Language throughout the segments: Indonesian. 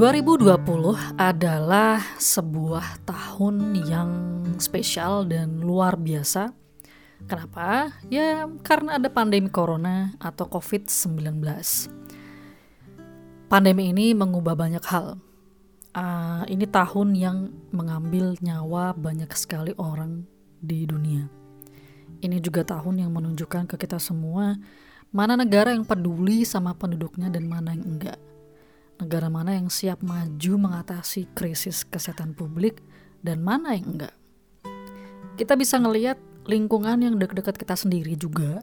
2020 adalah sebuah tahun yang spesial dan luar biasa. Kenapa? Ya karena ada pandemi corona atau COVID-19. Pandemi ini mengubah banyak hal. Uh, ini tahun yang mengambil nyawa banyak sekali orang di dunia. Ini juga tahun yang menunjukkan ke kita semua mana negara yang peduli sama penduduknya dan mana yang enggak negara mana yang siap maju mengatasi krisis kesehatan publik dan mana yang enggak. Kita bisa ngelihat lingkungan yang dekat-dekat kita sendiri juga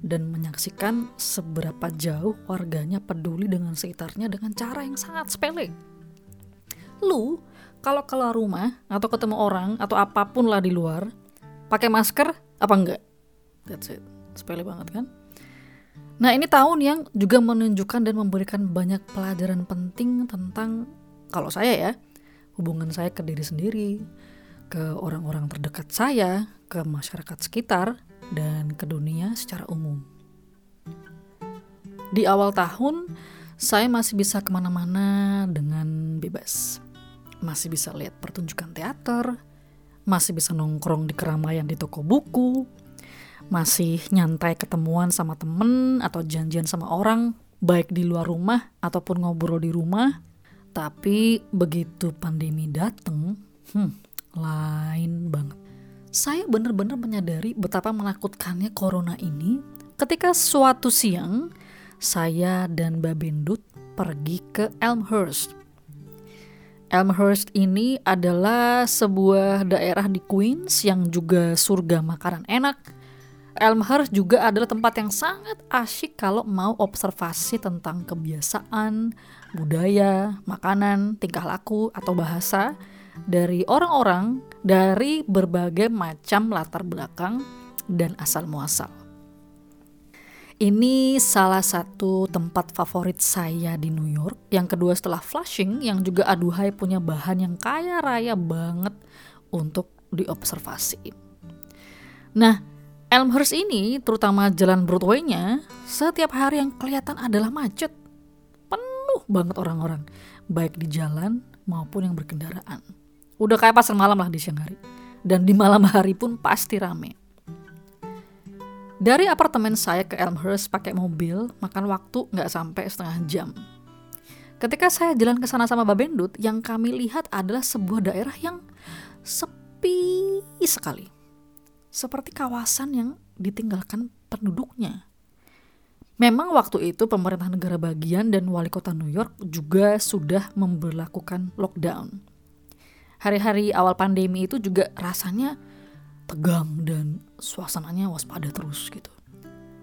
dan menyaksikan seberapa jauh warganya peduli dengan sekitarnya dengan cara yang sangat sepele. Lu kalau keluar rumah atau ketemu orang atau apa pun lah di luar, pakai masker apa enggak? That's it. Sepele banget kan? Nah, ini tahun yang juga menunjukkan dan memberikan banyak pelajaran penting tentang kalau saya ya, hubungan saya ke diri sendiri, ke orang-orang terdekat saya, ke masyarakat sekitar, dan ke dunia secara umum. Di awal tahun, saya masih bisa ke mana-mana dengan bebas. Masih bisa lihat pertunjukan teater, masih bisa nongkrong di keramaian di toko buku, masih nyantai ketemuan sama temen atau janjian sama orang, baik di luar rumah ataupun ngobrol di rumah. Tapi begitu pandemi datang, hmm, lain banget. Saya benar-benar menyadari betapa menakutkannya corona ini ketika suatu siang saya dan Mbak Bendut pergi ke Elmhurst. Elmhurst ini adalah sebuah daerah di Queens yang juga surga makanan enak, Elmhurst juga adalah tempat yang sangat asyik kalau mau observasi tentang kebiasaan, budaya, makanan, tingkah laku, atau bahasa dari orang-orang dari berbagai macam latar belakang dan asal muasal. Ini salah satu tempat favorit saya di New York. Yang kedua setelah Flushing yang juga aduhai punya bahan yang kaya raya banget untuk diobservasi. Nah, Elmhurst ini, terutama jalan Broadway-nya, setiap hari yang kelihatan adalah macet. Penuh banget orang-orang, baik di jalan maupun yang berkendaraan. Udah kayak pasar malam lah di siang hari. Dan di malam hari pun pasti rame. Dari apartemen saya ke Elmhurst pakai mobil, makan waktu nggak sampai setengah jam. Ketika saya jalan ke sana sama Babendut, yang kami lihat adalah sebuah daerah yang sepi sekali seperti kawasan yang ditinggalkan penduduknya. Memang waktu itu pemerintah negara bagian dan wali kota New York juga sudah memperlakukan lockdown. Hari-hari awal pandemi itu juga rasanya tegang dan suasananya waspada terus gitu.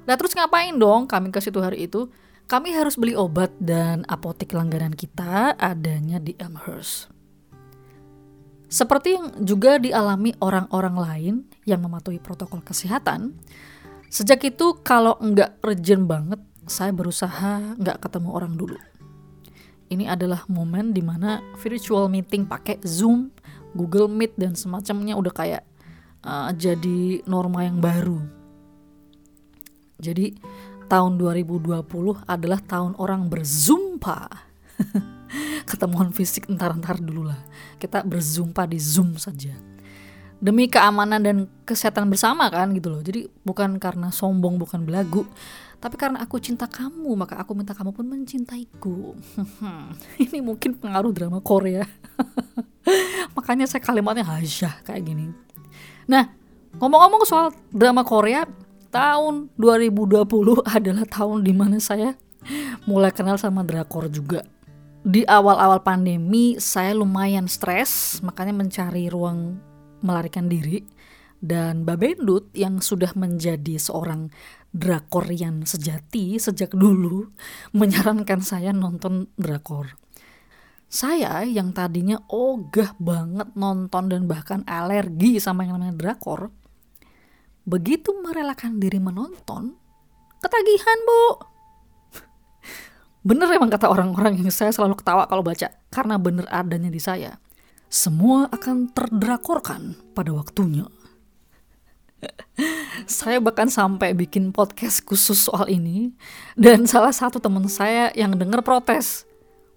Nah terus ngapain dong kami ke situ hari itu? Kami harus beli obat dan apotek langganan kita adanya di Elmhurst. Seperti yang juga dialami orang-orang lain yang mematuhi protokol kesehatan, sejak itu kalau nggak urgent banget, saya berusaha nggak ketemu orang dulu. Ini adalah momen di mana virtual meeting pakai Zoom, Google Meet dan semacamnya udah kayak uh, jadi norma yang baru. Jadi tahun 2020 adalah tahun orang berzumpa. ketemuan fisik entar-entar dulu lah. Kita berzumpa di Zoom saja. Demi keamanan dan kesehatan bersama kan gitu loh. Jadi bukan karena sombong, bukan belagu. Tapi karena aku cinta kamu, maka aku minta kamu pun mencintaiku. Ini mungkin pengaruh drama Korea. Makanya saya kalimatnya hasyah kayak gini. Nah, ngomong-ngomong soal drama Korea, tahun 2020 adalah tahun di mana saya mulai kenal sama drakor juga di awal-awal pandemi saya lumayan stres, makanya mencari ruang melarikan diri. Dan Babendut yang sudah menjadi seorang drakorian sejati sejak dulu menyarankan saya nonton drakor. Saya yang tadinya ogah banget nonton dan bahkan alergi sama yang namanya drakor, begitu merelakan diri menonton, ketagihan bu Bener emang kata orang-orang yang saya selalu ketawa kalau baca, karena bener adanya di saya. Semua akan terdrakorkan pada waktunya. saya bahkan sampai bikin podcast khusus soal ini, dan salah satu teman saya yang denger protes,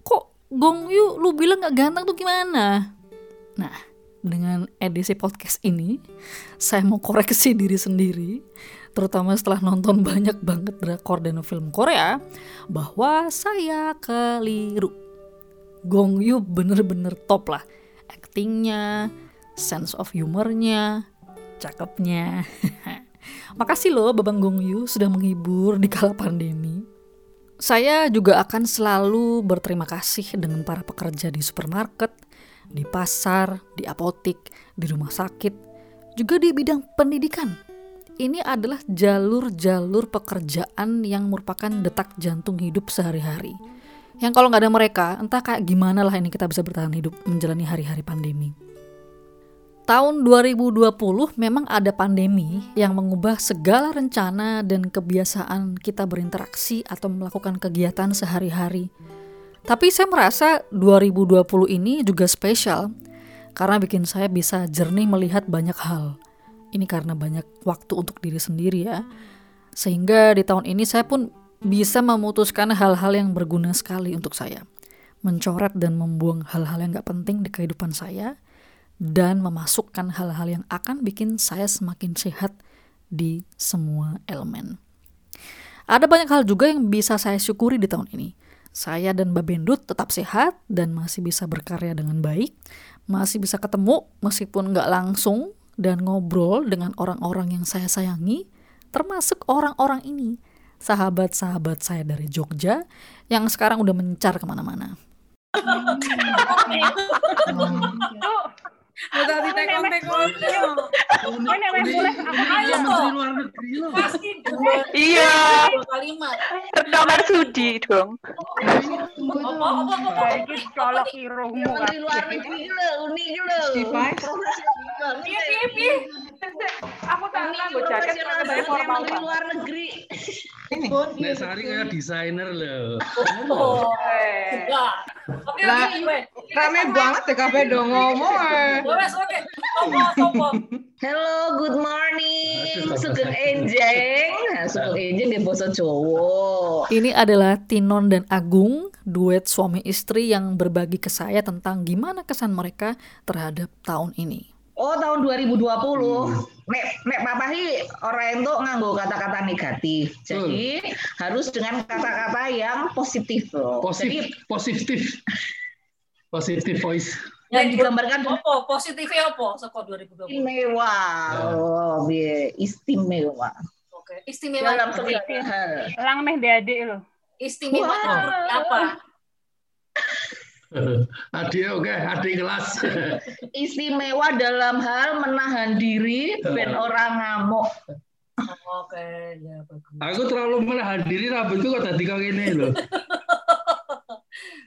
kok Gong Yu lu bilang gak ganteng tuh gimana? Nah, dengan edisi podcast ini, saya mau koreksi diri sendiri, terutama setelah nonton banyak banget drakor dan film Korea, bahwa saya keliru. Gong Yu bener-bener top lah. Actingnya, sense of humornya, cakepnya. Makasih loh Babang Gong Yu sudah menghibur di kala pandemi. Saya juga akan selalu berterima kasih dengan para pekerja di supermarket, di pasar, di apotik, di rumah sakit, juga di bidang pendidikan. Ini adalah jalur-jalur pekerjaan yang merupakan detak jantung hidup sehari-hari. Yang kalau nggak ada mereka, entah kayak gimana lah ini kita bisa bertahan hidup menjalani hari-hari pandemi. Tahun 2020 memang ada pandemi yang mengubah segala rencana dan kebiasaan kita berinteraksi atau melakukan kegiatan sehari-hari. Tapi saya merasa 2020 ini juga spesial karena bikin saya bisa jernih melihat banyak hal. Ini karena banyak waktu untuk diri sendiri ya. Sehingga di tahun ini saya pun bisa memutuskan hal-hal yang berguna sekali untuk saya. Mencoret dan membuang hal-hal yang gak penting di kehidupan saya dan memasukkan hal-hal yang akan bikin saya semakin sehat di semua elemen. Ada banyak hal juga yang bisa saya syukuri di tahun ini. Saya dan Mbak Bendut tetap sehat dan masih bisa berkarya dengan baik, masih bisa ketemu meskipun nggak langsung dan ngobrol dengan orang-orang yang saya sayangi, termasuk orang-orang ini, sahabat-sahabat saya dari Jogja yang sekarang udah mencar ke mana-mana. Udah di take on take on. Oh, nek wis mulai Iya, menteri luar negeri loh. Pasti Iya, dua kalimat. nomor sudi dong. Apa apa apa. Colok irungmu Menteri luar negeri lho, uni iki lho. Device. Profesional. Piye piye piye. Aku tak nganggo jaket formal Menteri luar negeri. Ini. Nek Sari kayak desainer loh. Oh. Oke oke. Rame banget deh kabeh dong ngomong. Eh. Wes oke. Apa apa. Hello, good morning. Sugeng enjeng. Nah, Sugeng enjeng di basa Jawa. Ini adalah Tinon dan Agung, duet suami istri yang berbagi ke saya tentang gimana kesan mereka terhadap tahun ini. Oh, tahun 2020. Nek nek papa hi ora entuk nganggo kata-kata negatif. Jadi harus dengan kata-kata yang positif loh. positif Jadi positif positif voice yang digambarkan Apa positifnya apa saka 2020? istimewa. Oh, piye? istimewa. Oke. Istimewa. Dalam setiap hal. Lang meh adik lho. Istimewa seperti apa? adik oke adik kelas Istimewa dalam hal menahan diri ben orang ngamuk. Oke, ya bagus. aku terlalu menahan diri rambutku kok tadi kau ini loh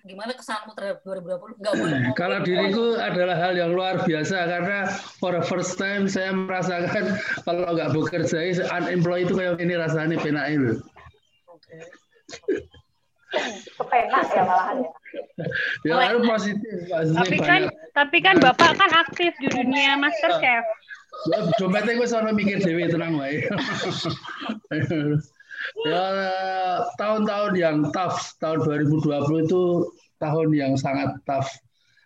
Gimana kesanmu terhadap 2020? Enggak boleh. kalau diriku adalah hal yang luar biasa karena for the first time saya merasakan kalau nggak bekerja unemployed itu kayak ini rasanya penak itu Oke. Kepenak ya malahan ya. ya harus positif positif Tapi kan banyak tapi kan Bapak kan aktif di dunia MasterChef. Dompetnya gue sama mikir dewi tenang wae. ya tahun-tahun yang tough, tahun 2020 itu tahun yang sangat tough.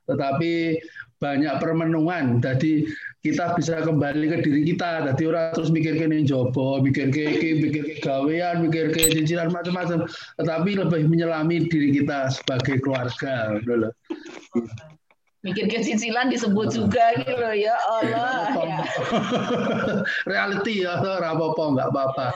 Tetapi banyak permenungan. Jadi kita bisa kembali ke diri kita. Jadi orang terus mikir ke jobo, mikir ke iki, mikir ke gawean, mikir ke cicilan macam-macam. Tetapi lebih menyelami diri kita sebagai keluarga. gitu ke cicilan disebut juga gitu loh ya Allah. Ya. reality ya rapopo nggak apa-apa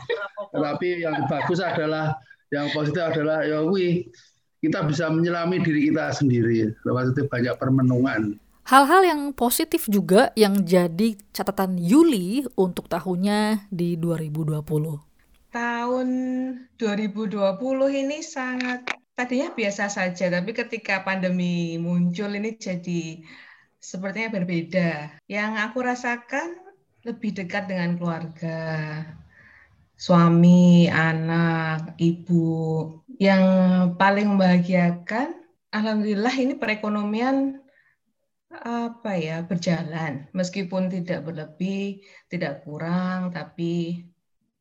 tetapi yang bagus adalah yang positif adalah ya wi kita bisa menyelami diri kita sendiri maksudnya banyak permenungan Hal-hal yang positif juga yang jadi catatan Yuli untuk tahunnya di 2020. Tahun 2020 ini sangat tadinya biasa saja, tapi ketika pandemi muncul ini jadi sepertinya berbeda. Yang aku rasakan lebih dekat dengan keluarga, suami, anak, ibu. Yang paling membahagiakan, alhamdulillah ini perekonomian apa ya berjalan meskipun tidak berlebih tidak kurang tapi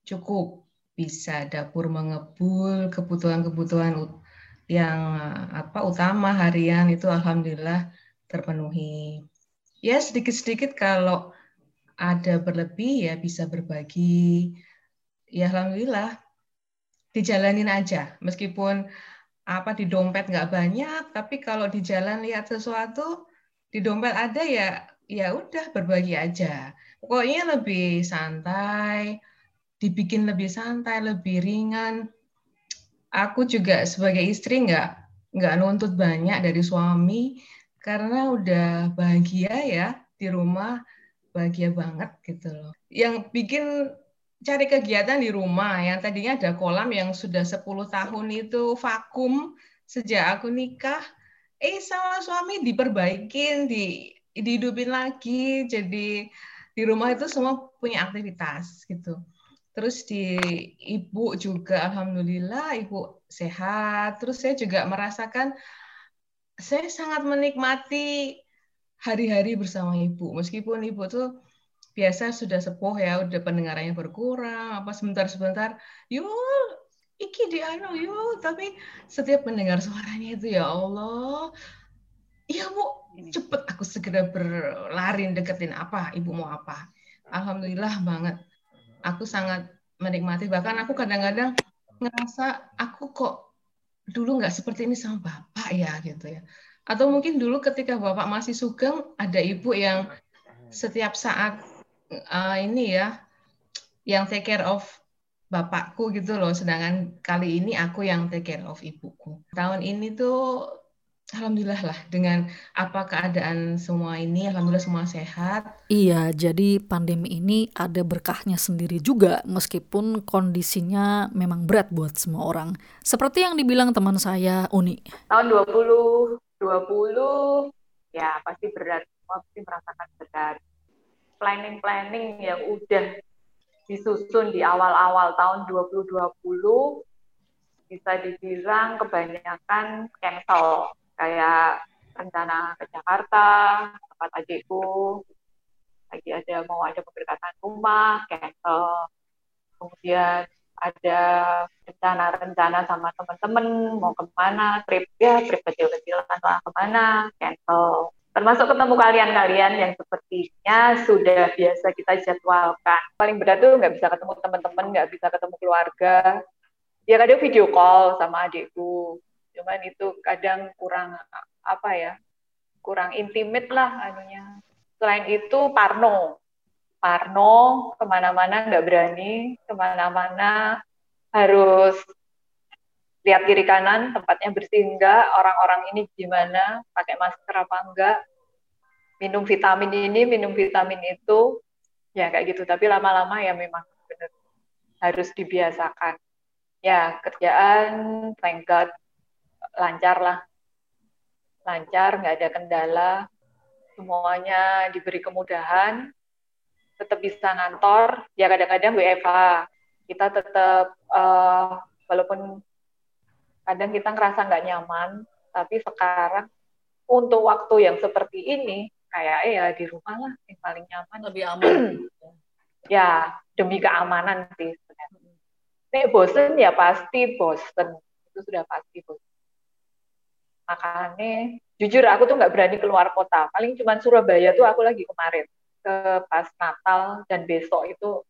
cukup bisa dapur mengebul kebutuhan-kebutuhan yang apa utama harian itu alhamdulillah terpenuhi. Ya sedikit-sedikit kalau ada berlebih ya bisa berbagi. Ya alhamdulillah dijalanin aja meskipun apa di dompet nggak banyak tapi kalau di jalan lihat sesuatu di dompet ada ya ya udah berbagi aja pokoknya lebih santai dibikin lebih santai lebih ringan aku juga sebagai istri nggak nggak nuntut banyak dari suami karena udah bahagia ya di rumah bahagia banget gitu loh. Yang bikin cari kegiatan di rumah yang tadinya ada kolam yang sudah 10 tahun itu vakum sejak aku nikah eh sama suami diperbaikin di dihidupin lagi jadi di rumah itu semua punya aktivitas gitu terus di ibu juga alhamdulillah ibu sehat. Terus saya juga merasakan saya sangat menikmati hari-hari bersama ibu. Meskipun ibu tuh biasa sudah sepuh ya, udah pendengarannya berkurang, apa sebentar-sebentar, yuk iki di anu yuk, tapi setiap mendengar suaranya itu ya Allah, ya bu cepet aku segera berlari deketin apa, ibu mau apa. Alhamdulillah banget, aku sangat menikmati. Bahkan aku kadang-kadang ngerasa aku kok dulu nggak seperti ini sama bapak ya gitu ya. Atau mungkin dulu ketika bapak masih sugeng, ada ibu yang setiap saat uh, ini ya yang take care of bapakku gitu loh sedangkan kali ini aku yang take care of ibuku tahun ini tuh Alhamdulillah lah dengan apa keadaan semua ini, alhamdulillah semua sehat. Iya, jadi pandemi ini ada berkahnya sendiri juga meskipun kondisinya memang berat buat semua orang. Seperti yang dibilang teman saya Uni. Tahun 2020 ya pasti berat, semua pasti merasakan berat planning-planning yang udah disusun di awal-awal tahun 2020 bisa dibilang kebanyakan cancel kayak rencana ke Jakarta tempat adikku lagi ada mau ada pemberkatan rumah cancel kemudian ada rencana-rencana sama teman-teman mau ke mana trip ya trip kecil-kecilan lah ke mana cancel termasuk ketemu kalian-kalian yang sepertinya sudah biasa kita jadwalkan. Paling berat tuh nggak bisa ketemu teman-teman, nggak bisa ketemu keluarga. Ya kadang video call sama adikku, cuman itu kadang kurang apa ya, kurang intimate lah anunya. Selain itu Parno, Parno ke mana-mana nggak berani, ke mana-mana harus lihat kiri kanan tempatnya bersih enggak, orang-orang ini gimana, pakai masker apa enggak, minum vitamin ini, minum vitamin itu, ya kayak gitu. Tapi lama-lama ya memang benar harus dibiasakan. Ya kerjaan, thank God, lancar lah, lancar, nggak ada kendala, semuanya diberi kemudahan, tetap bisa ngantor, ya kadang-kadang WFH, kita tetap uh, walaupun kadang kita ngerasa nggak nyaman, tapi sekarang untuk waktu yang seperti ini, kayak ya di rumah lah yang paling nyaman. Lebih aman. ya, demi keamanan sih sebenarnya. Nek bosen ya pasti bosen. Itu sudah pasti bosen. Makanya, jujur aku tuh nggak berani keluar kota. Paling cuma Surabaya tuh aku lagi kemarin. Ke pas Natal dan besok itu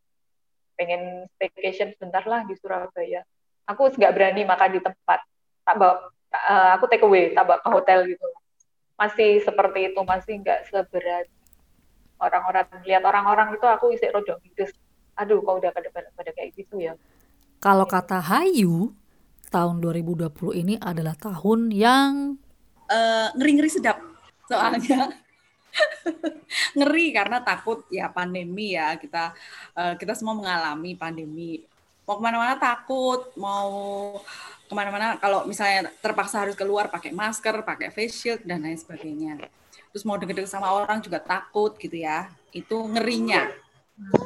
pengen staycation sebentar lah di Surabaya. Aku nggak berani makan di tempat. Tak bawa uh, aku take away tak bawa ke hotel gitu masih seperti itu masih nggak seberat orang-orang lihat orang-orang itu aku isi rodok gitu aduh kau udah pada pada kayak gitu ya. Kalau kata Hayu tahun 2020 ini adalah tahun yang uh, ngeri-ngeri sedap soalnya ngeri karena takut ya pandemi ya kita uh, kita semua mengalami pandemi mau ke mana-mana takut, mau ke mana-mana kalau misalnya terpaksa harus keluar pakai masker, pakai face shield dan lain sebagainya. Terus mau deket-deket sama orang juga takut gitu ya. Itu ngerinya.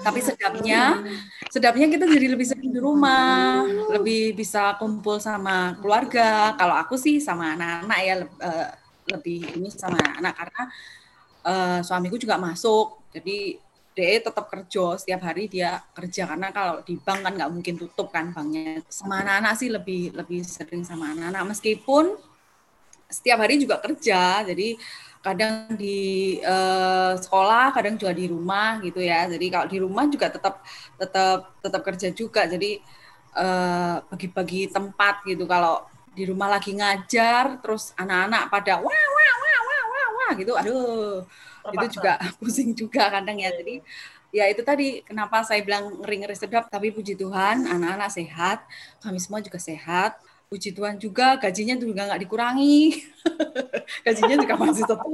Tapi sedapnya, sedapnya kita jadi lebih sering di rumah, lebih bisa kumpul sama keluarga. Kalau aku sih sama anak-anak ya eh, lebih ini sama anak karena uh, suamiku juga masuk. Jadi DE tetap kerja setiap hari dia kerja karena kalau di bank kan nggak mungkin tutup kan banknya sama anak-anak sih lebih lebih sering sama anak-anak meskipun setiap hari juga kerja jadi kadang di uh, sekolah kadang juga di rumah gitu ya jadi kalau di rumah juga tetap tetap tetap kerja juga jadi uh, bagi-bagi tempat gitu kalau di rumah lagi ngajar terus anak-anak pada wah wah wah wah wah wah gitu aduh itu juga pusing juga kadang ya. Jadi ya itu tadi kenapa saya bilang ngeri-ngeri sedap tapi puji Tuhan anak-anak sehat, kami semua juga sehat. Puji Tuhan juga gajinya juga nggak dikurangi. gajinya juga masih tetap.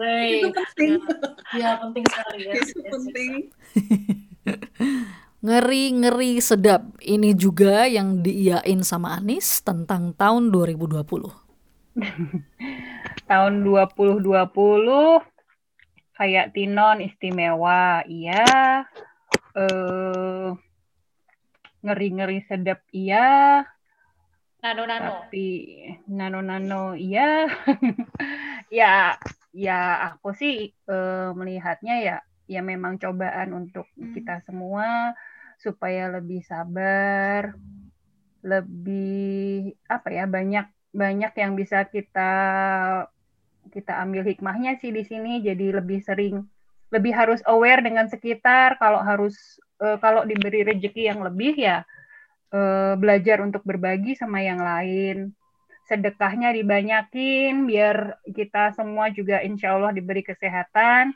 itu penting. Ya penting sekali ya. Itu penting. Ngeri-ngeri sedap. Ini juga yang diiyain sama Anis tentang tahun 2020. tahun 2020 kayak Tinon istimewa, iya. Eh ngeri-ngeri sedap, iya. Nano-nano. Tapi nano-nano, iya. ya, ya aku sih eh, melihatnya ya, ya memang cobaan untuk Hmm. kita semua supaya lebih sabar, lebih apa ya banyak banyak yang bisa kita kita ambil hikmahnya sih di sini jadi lebih sering lebih harus aware dengan sekitar kalau harus eh, kalau diberi rezeki yang lebih ya eh, belajar untuk berbagi sama yang lain. Sedekahnya dibanyakin biar kita semua juga insya Allah diberi kesehatan.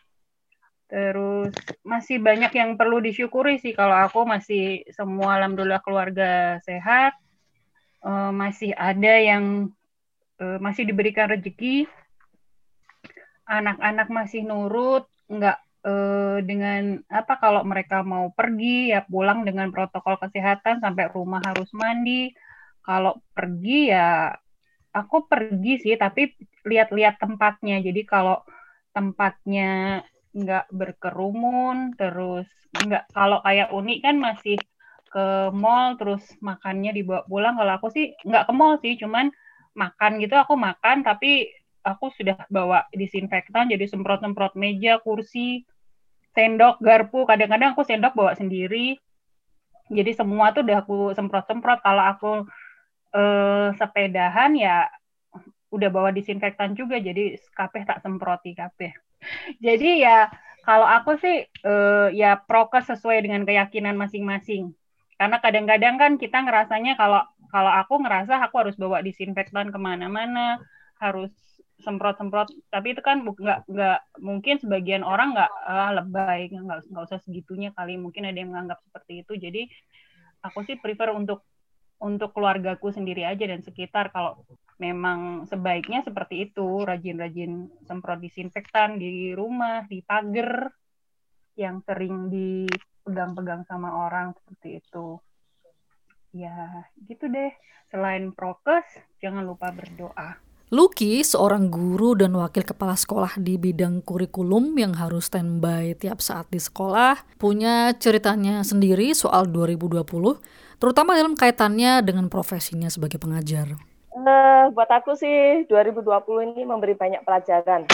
Terus masih banyak yang perlu disyukuri sih. Kalau aku masih semua alhamdulillah keluarga sehat. Eh, masih ada yang eh, masih diberikan rezeki. Anak-anak masih nurut, nggak eh, dengan apa kalau mereka mau pergi ya pulang dengan protokol kesehatan sampai rumah harus mandi. Kalau pergi ya aku pergi sih, tapi lihat-lihat tempatnya. Jadi kalau tempatnya nggak berkerumun, terus nggak kalau kayak unik kan masih ke mall terus makannya dibawa pulang. Kalau aku sih nggak ke mall sih, cuman makan gitu aku makan tapi aku sudah bawa disinfektan jadi semprot-semprot meja, kursi, sendok, garpu. Kadang-kadang aku sendok bawa sendiri. Jadi semua tuh udah aku semprot-semprot. Kalau aku eh, sepedahan ya udah bawa disinfektan juga. Jadi kabeh tak semproti kabeh. Jadi ya kalau aku sih eh, ya prokes sesuai dengan keyakinan masing-masing. Karena kadang-kadang kan kita ngerasanya kalau kalau aku ngerasa aku harus bawa disinfektan ke mana-mana, harus semprot-semprot. Tapi itu kan nggak nggak mungkin sebagian orang nggak ah, lebay nggak nggak usah segitunya kali. Mungkin ada yang menganggap seperti itu. Jadi aku sih prefer untuk untuk keluargaku sendiri aja dan sekitar. Kalau memang sebaiknya seperti itu. Rajin-rajin semprot disinfektan di rumah di pagar yang sering dipegang-pegang sama orang seperti itu. Ya gitu deh. Selain prokes jangan lupa berdoa Lucky, seorang guru dan wakil kepala sekolah di bidang kurikulum yang harus standby tiap saat di sekolah, punya ceritanya sendiri soal 2020, terutama dalam kaitannya dengan profesinya sebagai pengajar. Eh, buat aku sih 2020 ini memberi banyak pelajaran.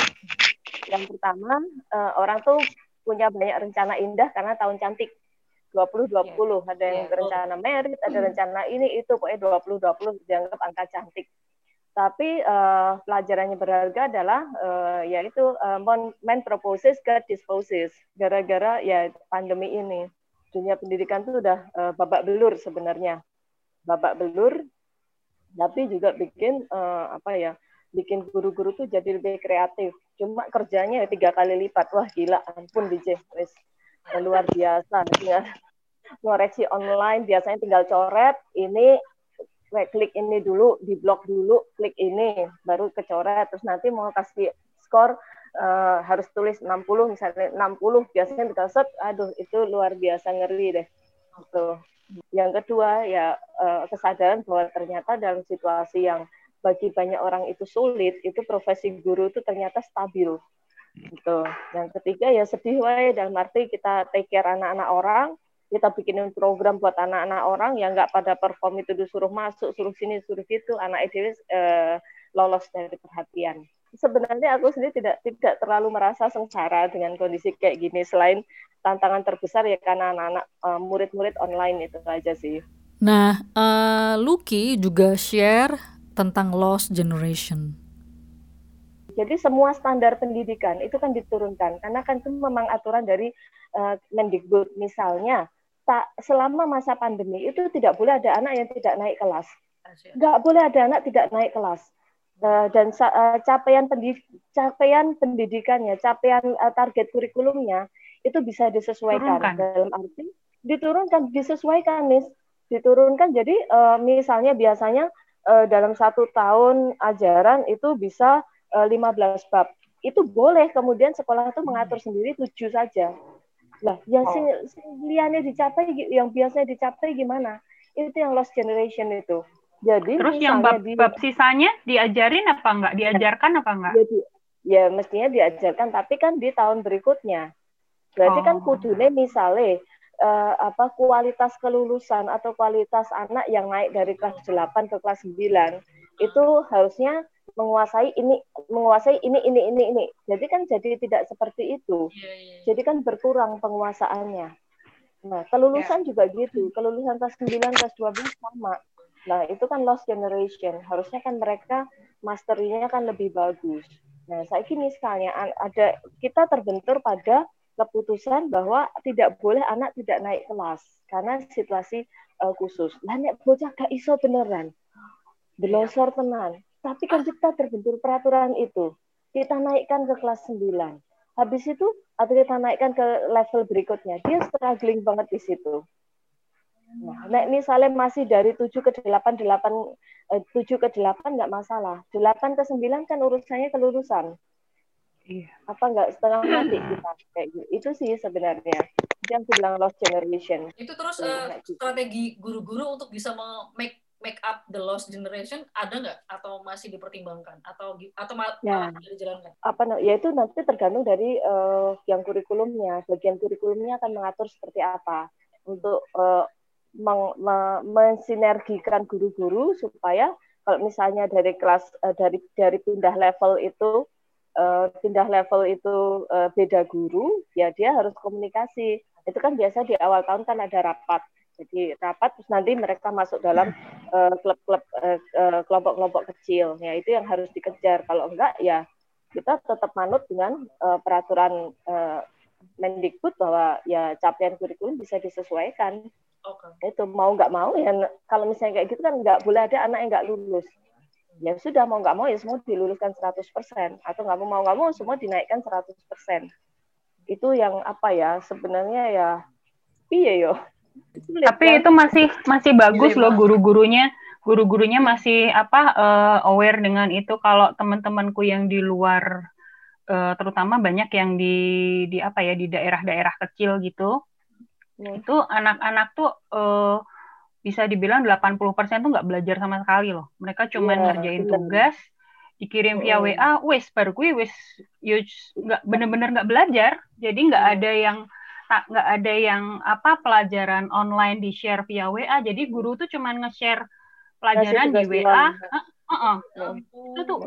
Yang pertama, eh, orang tuh punya banyak rencana indah karena tahun cantik. 2020 ada yang Iya. rencana merit, ada rencana ini itu pokoknya 2020 dianggap angka cantik. Tapi eh, pelajarannya berharga adalah eh, yaitu eh, mon- main proposes ke disposes. Gara-gara ya pandemi ini dunia pendidikan tuh udah eh, babak belur sebenarnya. Babak belur tapi juga bikin eh, apa ya bikin guru-guru tuh jadi lebih kreatif cuma kerjanya ya tiga kali lipat wah gila ampun DJ wes luar biasa ngoreksi online biasanya tinggal coret ini klik klik ini dulu di blok dulu klik ini baru kecoret terus nanti mau kasih skor eh, harus tulis 60 misalnya 60 biasanya set aduh itu luar biasa ngeri deh gitu yang kedua ya eh, kesadaran bahwa ternyata dalam situasi yang bagi banyak orang itu sulit, itu profesi guru itu ternyata stabil. Gitu. Yang ketiga ya sedih wae dalam arti kita take care anak-anak orang, kita bikinin program buat anak-anak orang yang nggak pada perform itu disuruh masuk, suruh sini, suruh situ, anak EDW eh, lolos dari perhatian. sebenarnya aku sendiri tidak tidak terlalu merasa sengsara dengan kondisi kayak gini selain tantangan terbesar ya karena anak-anak uh, murid-murid online itu aja sih. Nah, uh, Lucky juga share tentang lost generation. Jadi semua standar pendidikan itu kan diturunkan karena kan itu memang aturan dari uh, Mendikbud misalnya selama masa pandemi itu tidak boleh ada anak yang tidak naik kelas. Nggak boleh ada anak tidak naik kelas. Uh, dan uh, capaian pendidik, capaian pendidikannya, capaian uh, target kurikulumnya itu bisa disesuaikan Turunkan. dalam arti diturunkan, disesuaikan, nih, diturunkan. Jadi uh, misalnya biasanya dalam satu tahun ajaran itu bisa 15 eh, bab. Itu boleh kemudian sekolah itu mengatur hmm. sendiri tujuh saja. Lah, yang oh. liannya dicapai yang biasanya dicapai gimana? Itu yang lost generation itu. Jadi Terus yang bab, di, bab sisanya diajarin apa enggak? Diajarkan apa enggak? Jadi, ya mestinya diajarkan tapi kan di tahun berikutnya. Berarti kan oh. kan kudune misalnya uh, apa kualitas kelulusan atau kualitas anak yang naik dari kelas 8 ke kelas 9 itu harusnya menguasai ini menguasai ini ini ini ini. Jadi kan jadi tidak seperti itu. Iya, iya, iya. jadi kan berkurang penguasaannya. Nah kelulusan juga gitu. Kelulusan kelas 9 kelas 12 sama. Nah itu kan lost generation. Harusnya kan mereka masterinya kan lebih bagus. Nah saya ini misalnya ada kita terbentur pada keputusan bahwa tidak boleh anak tidak naik kelas karena situasi uh, khusus. Lah nek bocah gak iso beneran. Delosor tenan. Tapi kan kita terbentur peraturan itu. Kita naikkan ke kelas 9. Habis itu atau kita naikkan ke level berikutnya. Dia struggling banget di situ. Nah, nek misalnya masih dari 7 ke 8, 8 eh, 7 ke 8 nggak masalah. 8 ke 9 kan urusannya kelulusan. Iya. Apa nggak setengah mati kita kayak gitu. Itu sih sebenarnya. Yang bilang lost generation. Itu terus uh, strategi guru-guru untuk bisa make make up the lost generation ada nggak atau masih dipertimbangkan atau atau malah ya. dijalankan? Apa ya itu nanti tergantung dari uh, yang kurikulumnya. Bagian kurikulumnya akan mengatur seperti apa untuk uh, meng, me, mensinergikan guru-guru supaya kalau misalnya dari kelas uh, dari dari pindah level itu uh, pindah level itu uh, beda guru, ya dia harus komunikasi. Itu kan biasa di awal tahun kan ada rapat jadi rapat terus nanti mereka masuk dalam klub-klub uh, uh, kelompok-kelompok kecil. Ya itu yang harus dikejar. Kalau enggak ya kita tetap manut dengan uh, peraturan uh, Mendikbud bahwa ya capaian kurikulum bisa disesuaikan. Okay. Itu mau nggak mau ya kalau misalnya kayak gitu kan nggak boleh ada anak yang nggak lulus. Ya sudah mau nggak mau ya semua diluluskan 100% atau nggak mau mau nggak mau semua dinaikkan 100%. Itu yang apa ya sebenarnya ya iya yo tapi itu masih masih bagus loh guru-gurunya. Guru-gurunya masih apa uh, aware dengan itu. Kalau teman-temanku yang di luar uh, terutama banyak yang di di apa ya di daerah-daerah kecil gitu hmm. itu anak-anak tuh uh, bisa dibilang 80% tuh nggak belajar sama sekali loh. Mereka cuma yeah, ngerjain tugas dikirim via WA wes baru gue wes nggak bener-bener nggak belajar. Jadi nggak hmm. ada yang tak nggak ada yang apa pelajaran online di share via WA jadi guru tuh cuman nge-share pelajaran di WA uh, uh, uh. itu tuh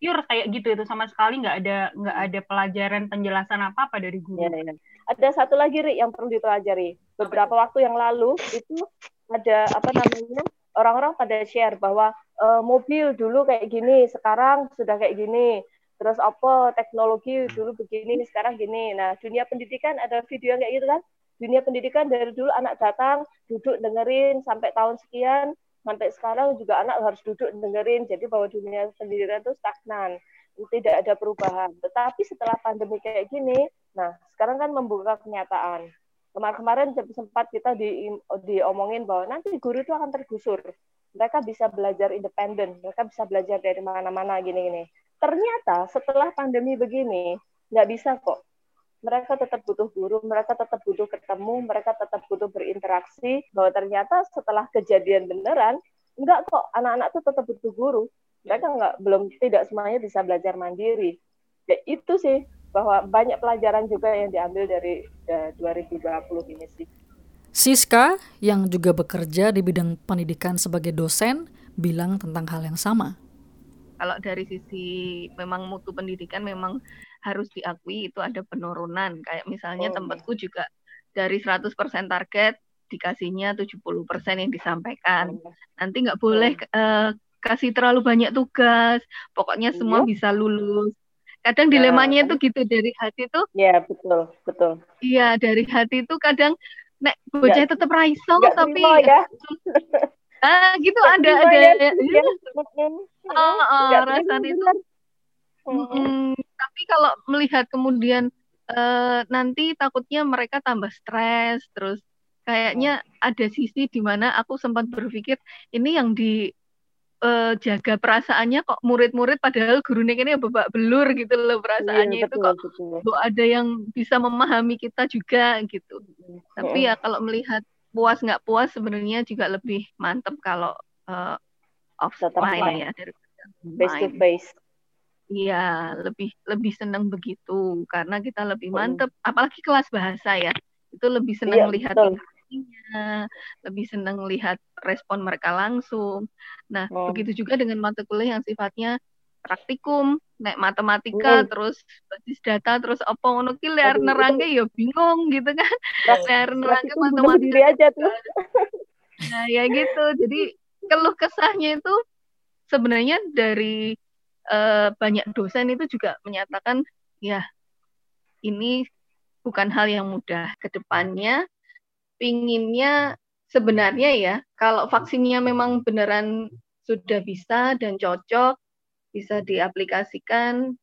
pure kayak gitu itu sama sekali nggak ada nggak ada pelajaran penjelasan apa apa dari guru. Ya, ya. Ada satu lagi Rik, yang perlu dipelajari. Beberapa waktu yang lalu itu ada apa namanya orang-orang pada share bahwa uh, mobil dulu kayak gini, sekarang sudah kayak gini terus apa teknologi dulu begini sekarang gini. Nah dunia pendidikan ada video kayak gitu kan? Dunia pendidikan dari dulu anak datang duduk dengerin sampai tahun sekian. Sampai sekarang juga anak harus duduk dengerin. Jadi bahwa dunia pendidikan itu stagnan tidak ada perubahan. Tetapi setelah pandemi kayak gini nah sekarang kan membuka kenyataan. Kemarin-kemarin sempat kita di diomongin bahwa nanti guru itu akan tergusur. Mereka bisa belajar independen mereka bisa belajar dari mana-mana gini-gini ternyata setelah pandemi begini nggak bisa kok mereka tetap butuh guru, mereka tetap butuh ketemu, mereka tetap butuh berinteraksi. Bahwa ternyata setelah kejadian beneran, enggak kok anak-anak tuh tetap butuh guru. Mereka enggak belum tidak semuanya bisa belajar mandiri. Ya, itu sih bahwa banyak pelajaran juga yang diambil dari ya, 2020 ini sih. Siska yang juga bekerja di bidang pendidikan sebagai dosen bilang tentang hal yang sama kalau dari sisi memang mutu pendidikan memang harus diakui itu ada penurunan. Kayak misalnya Oh, tempatku juga dari 100% target dikasihnya 70% yang disampaikan. Nanti nggak boleh eh, kasih terlalu banyak tugas. Pokoknya semua Iya. bisa lulus. Kadang Nah, dilemanya itu gitu dari hati tuh, Ya betul betul. iya dari hati tuh kadang nek bocah tetap raiso tapi terima ya. ah gitu ada ada ya, ya, ya. Oh, oh, Nggak terima, rasanya itu benar. Mm-mm. Mm, tapi kalau melihat kemudian eh, nanti takutnya mereka tambah stres, terus kayaknya ada sisi di mana aku sempat berpikir ini yang di eh, jaga perasaannya kok murid-murid padahal guru ini babak belur gitu loh Iya perasaannya itu betul kok betul. kok ada yang bisa memahami kita juga gitu. Tapi ya kalau melihat puas nggak puas sebenarnya juga lebih mantep kalau eh, Offline offline. ya daripada Face to online. face. Iya, lebih lebih senang begitu karena kita lebih mantep, apalagi kelas bahasa ya. Itu lebih senang lihat betul. interaksinya, lebih senang lihat respon mereka langsung. Nah, Hmm. begitu juga dengan mata kuliah yang sifatnya praktikum, nek matematika, Hmm. terus basis data, terus apa ngono ki liar itu nerangke ya bingung gitu kan. Liar nerangke matematika aja tuh. Nah, ya gitu. Jadi keluh kesahnya itu sebenarnya dari eh, banyak dosen itu juga menyatakan ya ini bukan hal yang mudah ke depannya. Pinginnya sebenarnya ya kalau vaksinnya memang beneran sudah bisa dan cocok bisa diaplikasikan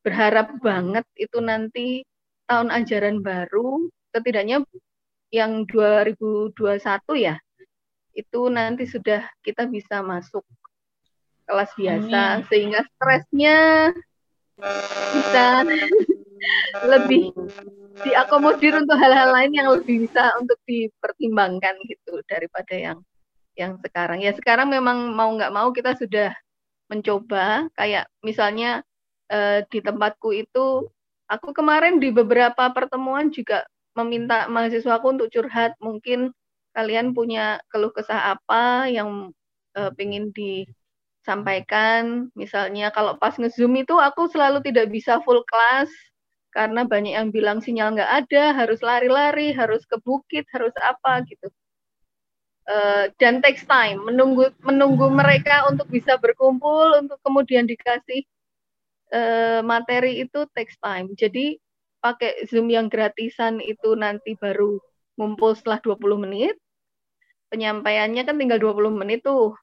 berharap banget itu nanti tahun ajaran baru setidaknya yang 2021 ya itu nanti sudah kita bisa masuk kelas biasa sehingga stresnya bisa lebih diakomodir untuk hal-hal lain yang lebih bisa untuk dipertimbangkan gitu daripada yang yang sekarang. Ya sekarang memang mau nggak mau kita sudah mencoba kayak misalnya eh, di tempatku itu aku kemarin di beberapa pertemuan juga meminta mahasiswaku untuk curhat mungkin kalian punya keluh kesah apa yang eh, pengen disampaikan? Misalnya kalau pas ngezoom itu aku selalu tidak bisa full class karena banyak yang bilang sinyal nggak ada harus lari-lari harus ke bukit harus apa gitu. Eh, dan takes time menunggu menunggu mereka untuk bisa berkumpul untuk kemudian dikasih eh, materi itu takes time. Jadi pakai zoom yang gratisan itu nanti baru ngumpul setelah 20 menit penyampaiannya kan tinggal 20 menit tuh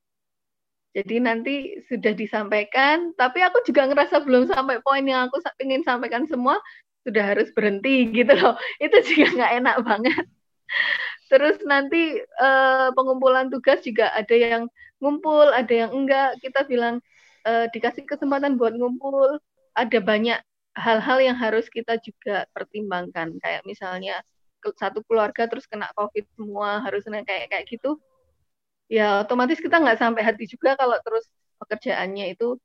jadi nanti sudah disampaikan tapi aku juga ngerasa belum sampai poin yang aku ingin sampaikan semua sudah harus berhenti gitu loh itu juga nggak enak banget Terus nanti eh, pengumpulan tugas juga ada yang ngumpul, ada yang enggak. Kita bilang eh, dikasih kesempatan buat ngumpul. Ada banyak hal-hal yang harus kita juga pertimbangkan. Kayak misalnya satu keluarga terus kena COVID semua, harus kena kayak kayak gitu. Ya otomatis kita nggak sampai hati juga kalau terus pekerjaannya itu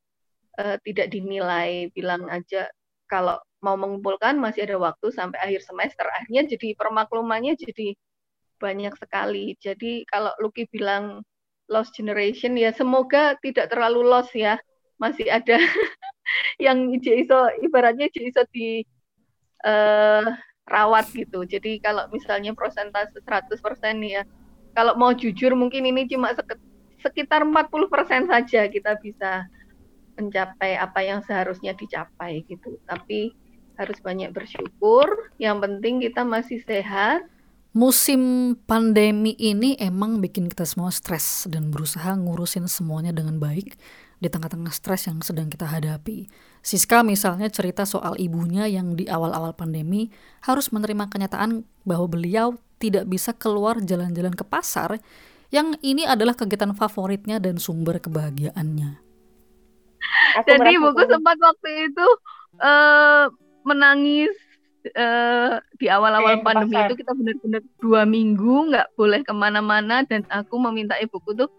eh, tidak dinilai. Bilang aja kalau mau mengumpulkan masih ada waktu sampai akhir semester. Akhirnya jadi permaklumannya jadi banyak sekali. Jadi kalau Lucky bilang lost generation ya semoga tidak terlalu lost ya. Masih ada yang iso ibaratnya iso di eh, rawat gitu. Jadi kalau misalnya persentase 100% ya kalau mau jujur mungkin ini cuma sek- sekitar 40% saja kita bisa mencapai apa yang seharusnya dicapai gitu. Tapi harus banyak bersyukur. Yang penting kita masih sehat, Musim pandemi ini emang bikin kita semua stres dan berusaha ngurusin semuanya dengan baik di tengah-tengah stres yang sedang kita hadapi. Siska misalnya cerita soal ibunya yang di awal-awal pandemi harus menerima kenyataan bahwa beliau tidak bisa keluar jalan-jalan ke pasar yang ini adalah kegiatan favoritnya dan sumber kebahagiaannya. Aku Jadi buku sempat waktu itu eh, menangis eh, di awal-awal ke pandemi pasar. itu kita benar-benar dua minggu nggak boleh ke mana-mana dan aku meminta ibuku tuh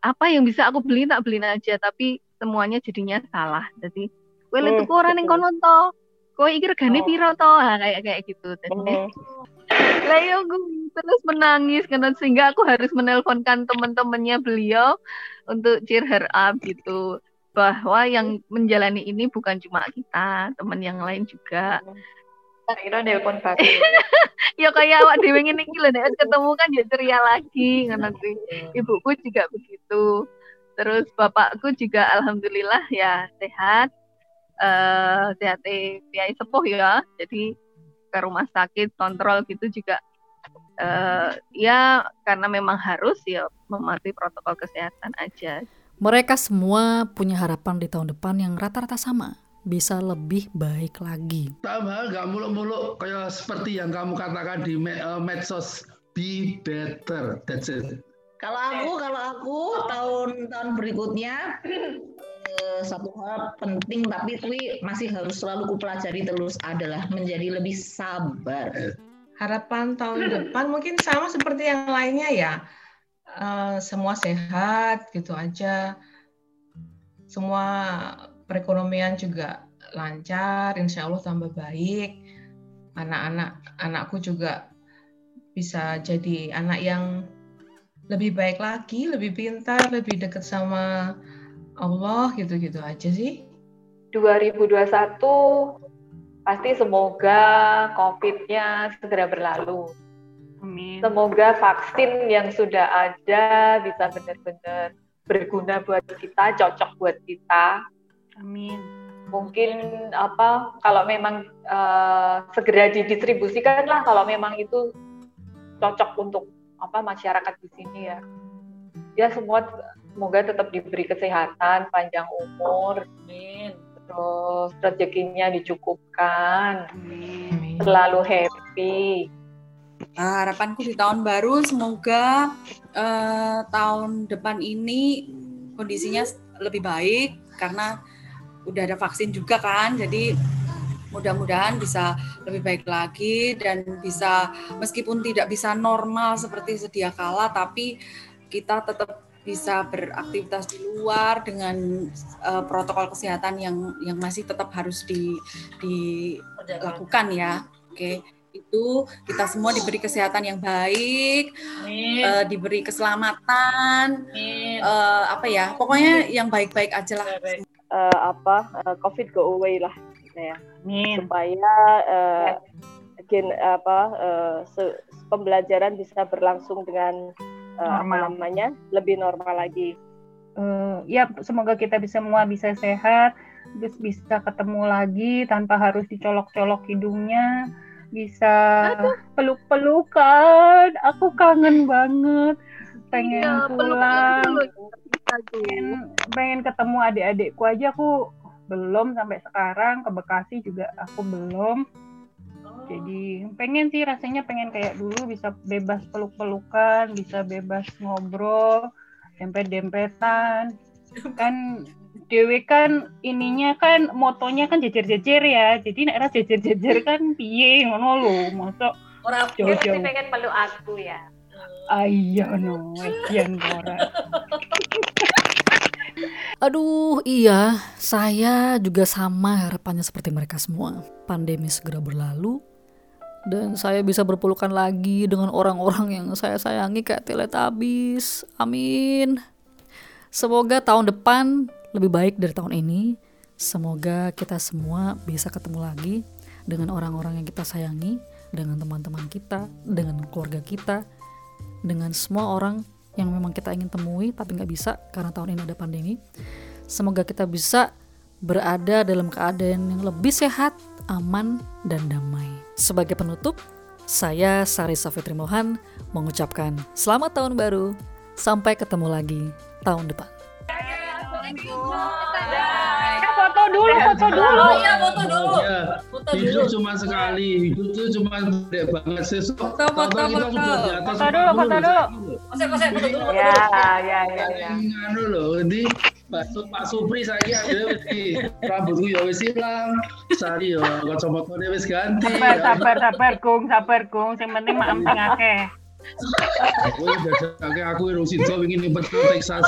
apa yang bisa aku beli tak beliin aja tapi semuanya jadinya salah. Jadi kowe Hmm, tuku ora ning kono to. Kowe iki regane Oh. piro to? Ah, kayak kayak gitu. Jadi Mhm. lah ya aku terus menangis karena sehingga aku harus menelponkan teman-temannya beliau untuk cheer her up gitu. bahwa yang menjalani ini bukan cuma kita, teman yang lain juga. Kira nelpon bagus. ya kayak awak dhewe ngene iki lho nek ketemu kan ya ceria lagi ngono kuwi. Ibuku juga begitu. Terus bapakku juga alhamdulillah ya sehat. Eh sehat kiai sepuh ya. Jadi ke rumah sakit kontrol gitu juga eh ya karena memang harus ya mematuhi protokol kesehatan aja. Mereka semua punya harapan di tahun depan yang rata-rata sama, bisa lebih baik lagi. Sama nggak muluk-muluk kayak seperti yang kamu katakan di eh, medsos be better. That's it. Kalau aku, kalau aku tahun-tahun berikutnya eh, satu hal penting tapi itu masih harus selalu kupelajari terus adalah menjadi lebih sabar. Harapan tahun depan mungkin sama seperti yang lainnya ya. Eh, semua sehat gitu aja. Semua perekonomian juga lancar, insya Allah tambah baik. Anak-anak anakku juga bisa jadi anak yang lebih baik lagi, lebih pintar, lebih dekat sama Allah gitu-gitu aja sih. 2021 pasti semoga COVID-nya segera berlalu. Amin. Semoga vaksin yang sudah ada bisa benar-benar berguna buat kita, cocok buat kita. Amin. Mungkin apa kalau memang eh, segera didistribusikan lah kalau memang itu cocok untuk apa masyarakat di sini ya. Ya semua semoga tetap diberi kesehatan, panjang umur, Amin. terus rezekinya dicukupkan, Amin. selalu happy. Nah, harapanku di tahun baru semoga eh, tahun depan ini kondisinya lebih baik karena udah ada vaksin juga kan. Jadi mudah-mudahan bisa lebih baik lagi dan bisa meskipun tidak bisa normal seperti sedia kala tapi kita tetap bisa beraktivitas di luar dengan eh, protokol kesehatan yang yang masih tetap harus di dilakukan ya. Oke itu kita semua diberi kesehatan yang baik, Amin. eh, diberi keselamatan, Amin. eh, apa ya, pokoknya yang baik-baik aja lah. Eh, apa eh, COVID go away lah ya Amin. supaya eh, gen apa eh, se- pembelajaran bisa berlangsung dengan apa Normal. namanya lebih normal lagi. Eh, ya semoga kita bisa semua bisa sehat, terus bisa ketemu lagi tanpa harus dicolok-colok hidungnya, bisa peluk-pelukan. Aku kangen banget, pengen Iya, pulang, pengen, pengen ketemu adik-adikku aja aku belum sampai sekarang ke Bekasi juga aku belum. Jadi pengen sih rasanya pengen kayak dulu bisa bebas peluk-pelukan, bisa bebas ngobrol, dempet-dempetan. Kan Dewe kan ininya kan motonya kan jejer-jejer ya. Jadi nek ra jejer-jejer kan piye ngono lho. Mosok Ora Jauh. Dia mesti pengen peluk aku ya. ayo no, kian ora. Aduh, iya, saya juga sama harapannya seperti mereka semua. Pandemi segera berlalu, dan saya bisa berpelukan lagi dengan orang-orang yang saya sayangi kayak Teletubbies. Amin. Semoga tahun depan lebih baik dari tahun ini. Semoga kita semua bisa ketemu lagi dengan orang-orang yang kita sayangi, dengan teman-teman kita, dengan keluarga kita, dengan semua orang yang memang kita ingin temui tapi nggak bisa karena tahun ini ada pandemi. Semoga kita bisa berada dalam keadaan yang lebih sehat, aman, dan damai. Sebagai penutup, saya Sari Safitri Mohan mengucapkan selamat tahun baru. Sampai ketemu lagi tahun depan. Ya, foto dulu, foto dulu. Oh iya, foto dulu. Ya, Foto dulu. hidup cuma sekali, hidup itu cuma gede banget sih. So, Foto, foto, kita foto. sudah di atas Foto dulu, 40 foto dulu. Kose, kose, foto dulu. foto Ya, dulu. ya, ya, ya. Nganu loh, ini Pak, Su- Pak Supri saya ada di rambutku ya wis hilang, sari ya kacamata wis ganti. Sabar, ya. sabar, sabar, Gung, sabar, Gung. Yang penting maem sing akeh. Aku dadake aku yang sido ingin nyempet ke Texas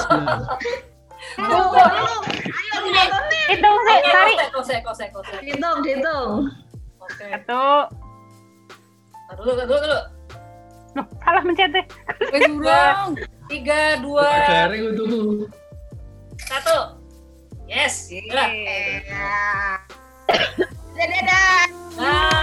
Hitung sih, Sari. Kose, kose, kose, kose. Dihitung, dihitung. Oke. Satu. Dulu, dulu, dulu. Loh, salah mencet deh. Wes urung. Tiga, dua, untukku. satu. Yes. Dadah. Dadah. Bye.